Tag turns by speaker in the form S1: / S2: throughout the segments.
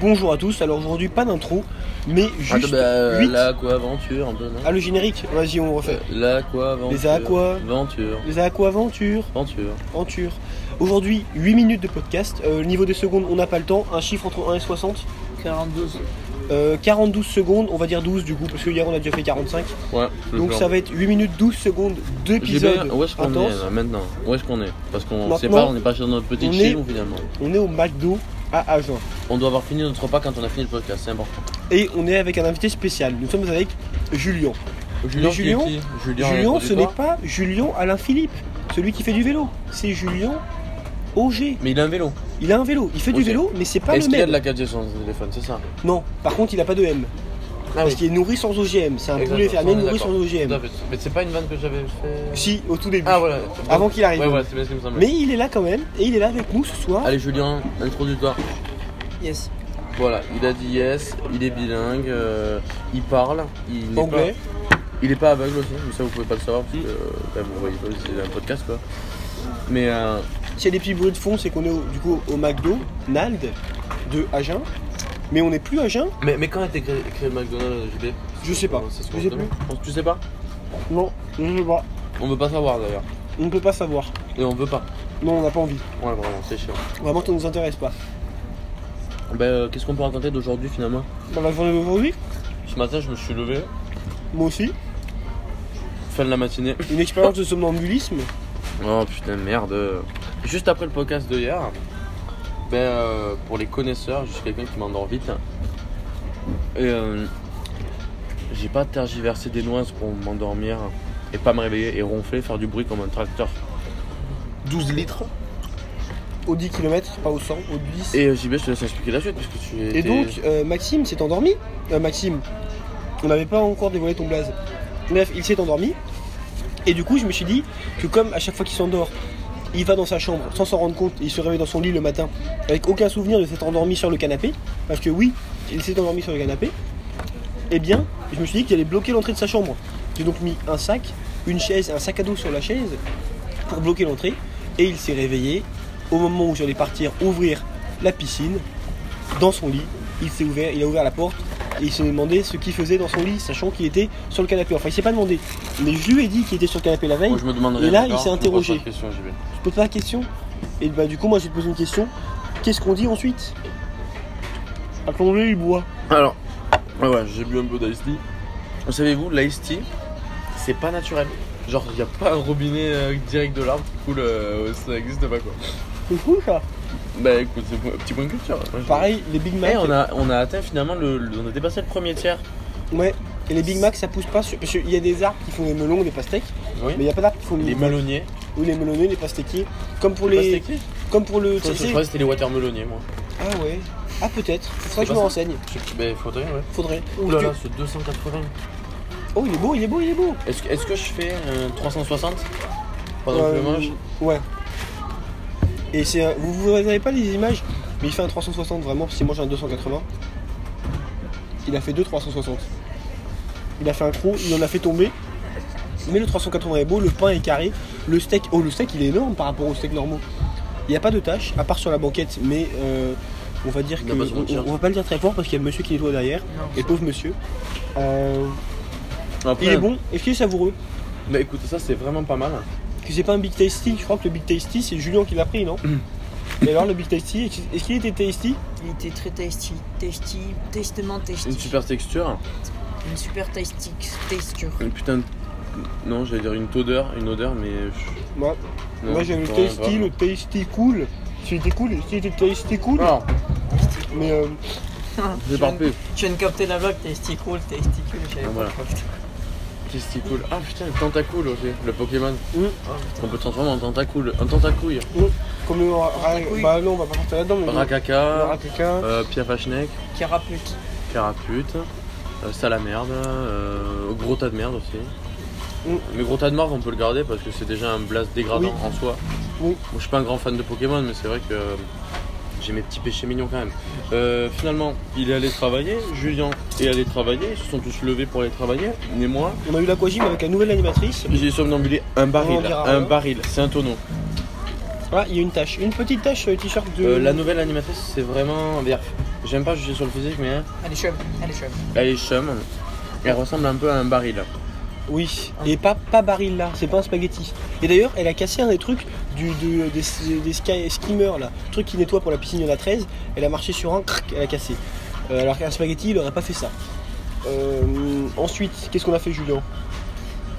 S1: bonjour à tous. Alors aujourd'hui, pas d'intro, mais juste
S2: Attends, bah,
S1: huit-
S2: la quoi aventure un peu non
S1: Ah, le générique Vas-y, on refait.
S2: La quoi aventure
S1: Les aqua.
S2: Aventure.
S1: Les aquaventures,
S2: Aventure.
S1: aventure. Aujourd'hui, 8 minutes de podcast. Euh, le niveau des secondes, on n'a pas le temps. Un chiffre entre 1 et 60.
S3: 42.
S1: Euh, 42 secondes, on va dire 12 du coup, parce que hier on a déjà fait 45.
S2: Ouais.
S1: Donc ça va être 8 minutes 12 secondes d'épisode
S2: bien. Où est-ce qu'on est là, maintenant? Où est-ce qu'on est? Parce qu'on
S1: Maintenant,
S2: sait pas, on n'est pas sur notre petite
S1: on est-
S2: finalement.
S1: On est au McDo à Agen.
S2: On doit avoir fini notre repas quand on a fini le podcast, c'est important.
S1: Et on est avec un invité spécial. Nous sommes avec Julien.
S2: Julien,
S1: Julien
S2: qui est qui Julien,
S1: Julien,
S2: le
S1: ce n'est pas Julien Alain Philippe, celui qui fait du vélo. C'est Julien Auger.
S2: Mais il a un vélo.
S1: Il a un vélo, il fait du vélo, mais c'est pas
S2: Est-ce
S1: le
S2: qu'il a
S1: même.
S2: de la 4G sur son téléphone, c'est ça?
S1: Non, par contre, il a pas de M.
S2: Ah
S1: parce qu'il est nourri sans OGM. C'est un
S2: Exactement,
S1: poulet fermier
S2: est
S1: nourri sans. OGM.
S2: Mais c'est pas une vanne que j'avais fait.
S1: Si, au tout début.
S2: Ah voilà.
S1: Avant qu'il arrive.
S2: Ouais, ouais, c'est bien ce qui me semblait.
S1: Mais il est là quand même, et il est là avec nous ce soir.
S2: Allez, Julien, introduis-toi.
S3: Yes.
S2: Voilà, il a dit yes, il est bilingue, euh, il parle, il n'est
S1: Anglais.
S2: pas, il est pas aveugle aussi, mais ça vous pouvez pas le savoir parce que euh, bah, vous voyez pas, c'est un podcast quoi. Mais euh,
S1: S'il y a des petits bruits de fond, c'est qu'on est au- du coup au McDo, Nald, de Agen. Mais on n'est plus à Agen.
S2: mais, mais quand a été créé, créé le McDonald's JB
S1: Je sais pas.
S2: C'est ce
S1: Je sais
S2: se. Tu sais pas
S1: Non, je sais pas.
S2: On veut pas savoir d'ailleurs.
S1: On ne peut pas savoir.
S2: Et on veut pas.
S1: Non, on n'a pas envie.
S2: Ouais, vraiment, c'est chiant.
S1: Vraiment, ça nous intéresse pas.
S2: Bah, euh, qu'est-ce qu'on peut raconter d'aujourd'hui finalement
S1: Dans la journée d'aujourd'hui,
S2: Ce matin, je me suis levé,
S1: moi aussi,
S2: fin de la matinée.
S1: une expérience de somnambulisme.
S2: Oh putain, merde. Juste après le podcast de hier, ben, euh, pour les connaisseurs, je suis quelqu'un qui m'endort vite. Et euh, j'ai pas tergiversé des noises pour m'endormir et pas me réveiller et ronfler, faire du bruit comme un tracteur. 12 litres.
S1: Au 10 km, pas au 100, au 10.
S2: Et euh, JB, je te laisse expliquer la suite puisque tu es.
S1: Et donc, euh, Maxime s'est endormi. Euh, Maxime, on n'avait pas encore dévoilé ton blaze. Bref, il s'est endormi. Et du coup, je me suis dit que comme à chaque fois qu'il s'endort, il va dans sa chambre sans s'en rendre compte, il se réveille dans son lit le matin avec aucun souvenir de s'être endormi sur le canapé, parce que oui, il s'est endormi sur le canapé, eh bien, je me suis dit qu'il allait bloquer l'entrée de sa chambre. J'ai donc mis un sac, une chaise, un sac à dos sur la chaise pour bloquer l'entrée, et il s'est réveillé au moment où j'allais partir ouvrir la piscine dans son lit. Il s'est ouvert, il a ouvert la porte et il s'est demandé ce qu'il faisait dans son lit, sachant qu'il était sur le canapé. Enfin, il s'est pas demandé, mais je lui ai dit qu'il était sur le canapé la veille.
S2: Moi, je me demande
S1: Et là, il s'est
S2: pose
S1: interrogé. Je pose pas la question. Et bah du coup, moi, je te poser une question. Qu'est-ce qu'on dit ensuite? Attendez, il boit?
S2: Alors, j'ai bu un peu d'ice tea. Savez-vous, l'ice tea, c'est pas naturel. Genre, il n'y a pas un robinet euh, direct de l'arbre qui coule, euh, ça n'existe pas quoi.
S1: C'est fou ça.
S2: Bah écoute, c'est un petit point de culture. Moi, je-
S1: Pareil, les Big Mac.
S2: Eh, on, a, on a atteint finalement le, le- On a dépassé le premier tiers.
S1: Ouais. Et les Big Mac, ça pousse pas sur. Parce qu'il y a des arbres qui font des melons, des pastèques,
S2: Oui.
S1: mais il y a pas d'arbres qui font des
S2: Les melonniers.
S1: Ou les melonnés, les pastéquiers. Comme pour
S2: Les
S1: Comme pour le.
S2: Je crois que c'était les watermeloniers, moi.
S1: Ah ouais. Ah peut-être. Faudrait que je me renseigne.
S2: Je Bah, faudrait, ouais.
S1: Faudrait.
S2: Ouh là là, ce 280.
S1: Oh, il est beau, il est beau, il est beau.
S2: Est-ce que, est-ce que je fais un 360 pendant que je le
S1: Euh,
S2: mange
S1: Ouais. Et c'est un- vous vous avez pas les images, mais il fait un 360 vraiment, parce qu'il mange un 280. Il a fait deux 360. Il a fait un croc, il en a fait tomber. Mais le 380 est beau, le pain est carré, le steak, oh le steak il est énorme par rapport aux steaks normaux. Il n'y a pas de tâche, à part sur la banquette, mais euh, on va dire que.
S2: va pas se
S1: On,
S2: mentir.
S1: on va pas le dire très fort parce qu'il y a le monsieur qui nettoie derrière.
S3: Non,
S1: Et pauvre monsieur. Euh,
S2: Après,
S1: il est bon, est-ce qu'il est savoureux?
S2: Bah écoute, ça c'est vraiment pas mal.
S1: Que c'est pas un Big Tasty. Je crois que le Big Tasty, c'est Julien qui l'a pris, non Et alors, le Big Tasty, est-ce qu'il était tasty?
S3: Il était très tasty, tasty, tastement tasty.
S2: Une super texture.
S3: Une super tasty texture.
S2: Une putain de... Non, j'allais dire une odeur, une odeur, mais...
S1: Moi,
S2: non,
S1: moi j'aime le Tasty, le Tasty Cool. S'il était cool, s'il était Tasty Cool.
S2: Alors,
S1: Mais euh,
S2: j'ai pas repris.
S3: Je viens de capter la blague tasty cool, tasty cool. J'avais
S2: Ah,
S3: pas
S2: voilà.
S3: capté.
S2: Testicule. Ah putain, le tentacool aussi, le Pokémon.
S3: Oh, putain.
S2: On peut transformer en tentacool. Un tentacouille.
S1: comme le. Bah non, on va pas partir là-dedans. mais
S2: Rakaka,
S1: Rakaka.
S2: euh, Pierre Vachnek,
S3: Carapute.
S2: Carapute, euh, Salamerde, euh, gros tas de merde aussi.
S1: Mm.
S2: Mais gros tas de merde, on peut le garder parce que c'est déjà un blast dégradant
S1: Oui.
S2: en soi.
S1: Oui.
S2: Moi, je suis pas un grand fan de Pokémon, mais c'est vrai que euh, j'ai mes petits péchés mignons quand même. Euh, finalement, il est allé travailler, Julien est allé travailler, ils se sont tous levés pour aller travailler, mais moi,
S1: On a eu l'aquagym avec la nouvelle animatrice.
S2: j'ai somnambulé un baril, un baril, c'est un tonneau.
S1: Ah, il y a une tache. Une petite tache sur le t-shirt de.
S2: Euh, la nouvelle animatrice, c'est vraiment. vert. J'aime pas juger sur le physique, mais
S3: Allez, chum, allez, chum.
S2: elle est chum. Elle ressemble un peu à un baril.
S1: Oui, et pas, pas baril là, c'est pas un spaghetti. Et d'ailleurs, elle a cassé un des trucs du, du- des, des sky, skimmers là, truc qui nettoie pour la piscine, il y en a 13. Elle a marché sur un, cric, elle a cassé. Euh, alors qu'un spaghetti, il aurait pas fait ça. Euh, ensuite, qu'est-ce qu'on a fait, Julien?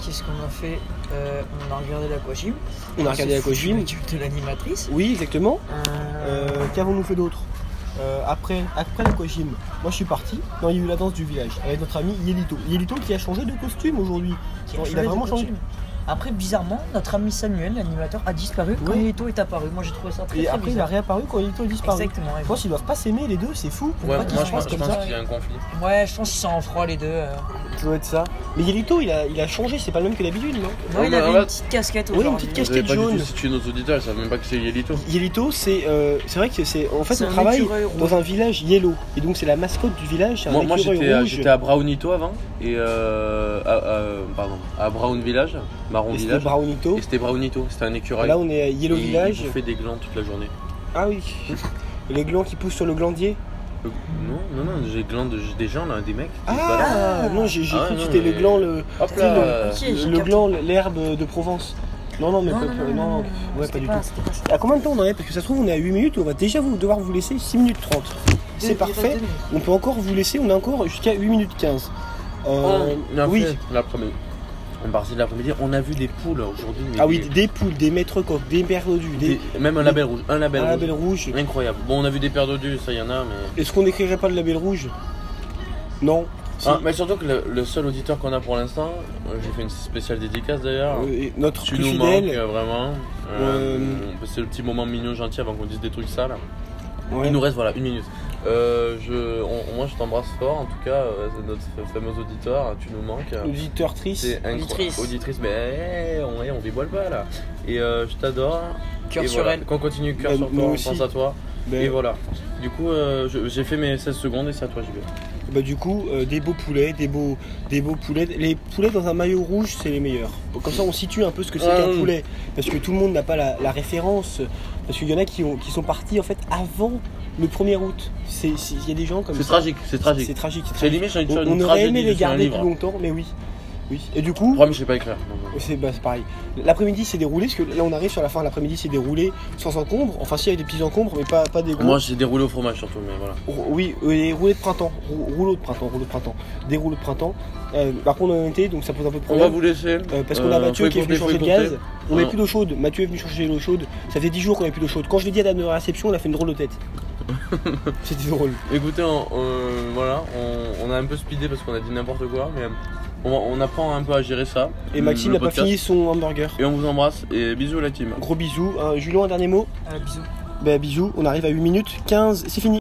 S3: Qu'est-ce qu'on a fait? Euh, On a regardé l'aquagym.
S1: On a regardé l'aquagym.
S3: de l'animatrice.
S1: Oui, exactement.
S3: Euh,
S1: Euh, Qu'avons-nous fait d'autre? Euh, après, après l'aquagym, moi je suis parti. Non, il y a eu la danse du village avec notre ami Yelito. Yelito qui a changé de costume aujourd'hui. il a vraiment changé.
S3: Après, bizarrement, notre ami Samuel, l'animateur, a disparu quand est apparu. Moi, j'ai trouvé ça très,
S1: Et
S3: très
S1: après, il a réapparu quand Yelito a disparu.
S3: Exactement.
S1: Je pense qu'ils doivent pas s'aimer les deux, c'est fou.
S2: Ouais, moi je pense, qu'il y a un conflit.
S3: Ouais, je pense qu'ils sont en froid les deux. euh.
S1: Ça doit être ça. Mais Yelito, il a, il a changé, c'est pas le même que d'habitude, non?
S3: Non, il avait une petite casquette
S1: Oui, une petite
S2: Vous avez
S1: casquette
S2: pas du
S1: jaune.
S2: tout situé nos auditeurs, ils savent même pas que c'est Yelito.
S1: Yelito, c'est euh, c'est vrai que c'est en fait on travaille dans un village yellow et donc c'est la mascotte du village,
S2: Moi, j'étais à, Brownito avant, et euh, pardon, à Brown Village, Marron Village.
S1: Brownito.
S2: Et c'était Brownito, c'était un écureuil.
S1: Là on est à Yellow
S2: Et il-
S1: Village.
S2: Il fait des glands toute la journée.
S1: Ah oui. Et les glands qui poussent sur le glandier.
S2: Euh, Non, non, non, j'ai glands de, des gens là, des mecs.
S1: Ah non, j'ai
S2: Ah,
S1: cru que
S2: non,
S1: c'était le
S2: mais-
S1: gland, le,
S2: Hop là
S1: le, le- le gland, l'herbe de Provence. Non, non, mais
S3: Non,
S1: pas,
S3: non, non,
S1: non,
S3: non,
S1: ouais,
S3: c'était
S1: pas du
S3: pas-
S1: tout.
S3: pas.
S1: À combien de temps on en est Parce que ça se trouve, on est à 8 minutes on va déjà vous, devoir vous laisser 6 minutes 30.
S3: Il
S1: C'est parfait. On peut encore vous laisser, on a encore jusqu'à 8 minutes 15. Euh,
S2: On a
S1: oui.
S2: fait l'après-midi. On est parti de l'après-midi, on a vu des poules aujourd'hui.
S1: Ah oui,
S2: des-
S1: des poules, des maîtres coqs, des perdus, des,
S2: des- même un label rouge. Un label
S1: un
S2: rouge.
S1: label rouge.
S2: Incroyable. Bon, on a vu des paires d'odus, ça y en a, mais.
S1: Est-ce qu'on n'écrirait pas le label rouge? Non. Si.
S2: Ah, mais surtout que le, le seul auditeur qu'on a pour l'instant, euh, j'ai fait une spéciale dédicace d'ailleurs.
S1: Euh, notre
S2: tu
S1: plus
S2: nous
S1: fidèle.
S2: manques vraiment. Euh,
S1: Euh,
S2: C'est le petit moment mignon gentil avant qu'on dise des trucs sales.
S1: Ouais.
S2: Il nous reste voilà une minute. Euh, je, on- moi je t'embrasse fort en tout cas, euh, c'est notre fameux auditeur, tu nous manques.
S1: Auditeur triste.
S3: Auditrice.
S2: Auditrice, mais hey, on, hey, on dévoile pas là. Et euh, je t'adore.
S3: Cœur sur
S2: voilà.
S3: elle.
S2: Qu'on continue, cœur
S1: Bah,
S2: sur
S1: nous
S2: toi, on
S1: aussi.
S2: pense à toi.
S1: Ben,
S2: Et voilà. Du coup, euh, j'ai fait mes 16 secondes et c'est à toi, JB.
S1: bah, du coup, euh, des beaux poulets, des beaux, des beaux poulets. Les poulets dans un maillot rouge, c'est les meilleurs. Comme ça, on situe un peu ce que c'est
S2: Ah,
S1: qu'un poulet. Parce que tout le monde n'a pas la, la référence. Parce qu'il y en a qui, ont, qui sont partis en fait avant le 1er août. C'est- c'est- Il y a des gens comme
S2: C'est
S1: ça.
S2: tragique, c'est tragique.
S1: C'est tragique. c'est
S2: C'est
S1: tragique.
S2: limite, de
S1: On, aurait aimé les garder plus longtemps, mais oui. oui. Et du coup,
S2: Le problème, je sais pas écrire. euh.
S1: c'est bah, c'est pareil. L'après-midi s'est déroulé, parce que là on arrive sur la fin, l'après-midi s'est déroulé sans encombre. Enfin, si, il y a des petits encombres, mais pas, pas des gros.
S2: Moi, j'ai déroulé au fromage surtout, mais voilà.
S1: Oui, euh, les roulés de printemps. Rou- Rouleaux de printemps, rouleaux de printemps. Des rouleaux de printemps. Euh, par contre, on a été, donc ça pose un peu de
S2: On va
S1: problème.
S2: vous laisser.
S1: Euh, parce qu'on a
S2: Euh,
S1: Mathieu qui est venu changer de gaz. On n'avait
S2: Ouais.
S1: plus d'eau chaude. Mathieu est venu changer l'eau chaude. Ça fait 10 jours qu'on n'avait plus d'eau chaude. Quand je l'ai dit à de la réception, elle a fait une drôle de tête. C'était drôle.
S2: Écoutez, on, euh, voilà, on, on a un peu speedé parce qu'on a dit n'importe quoi, mais on, on apprend un peu à gérer ça.
S1: Et Maxime n'a pas fini son hamburger.
S2: Et on vous embrasse et bisous la team.
S1: Gros bisous. Euh, Julien, un dernier mot
S3: Euh, bisous.
S1: Bah, bisous. On arrive à 8 minutes 15. C'est fini.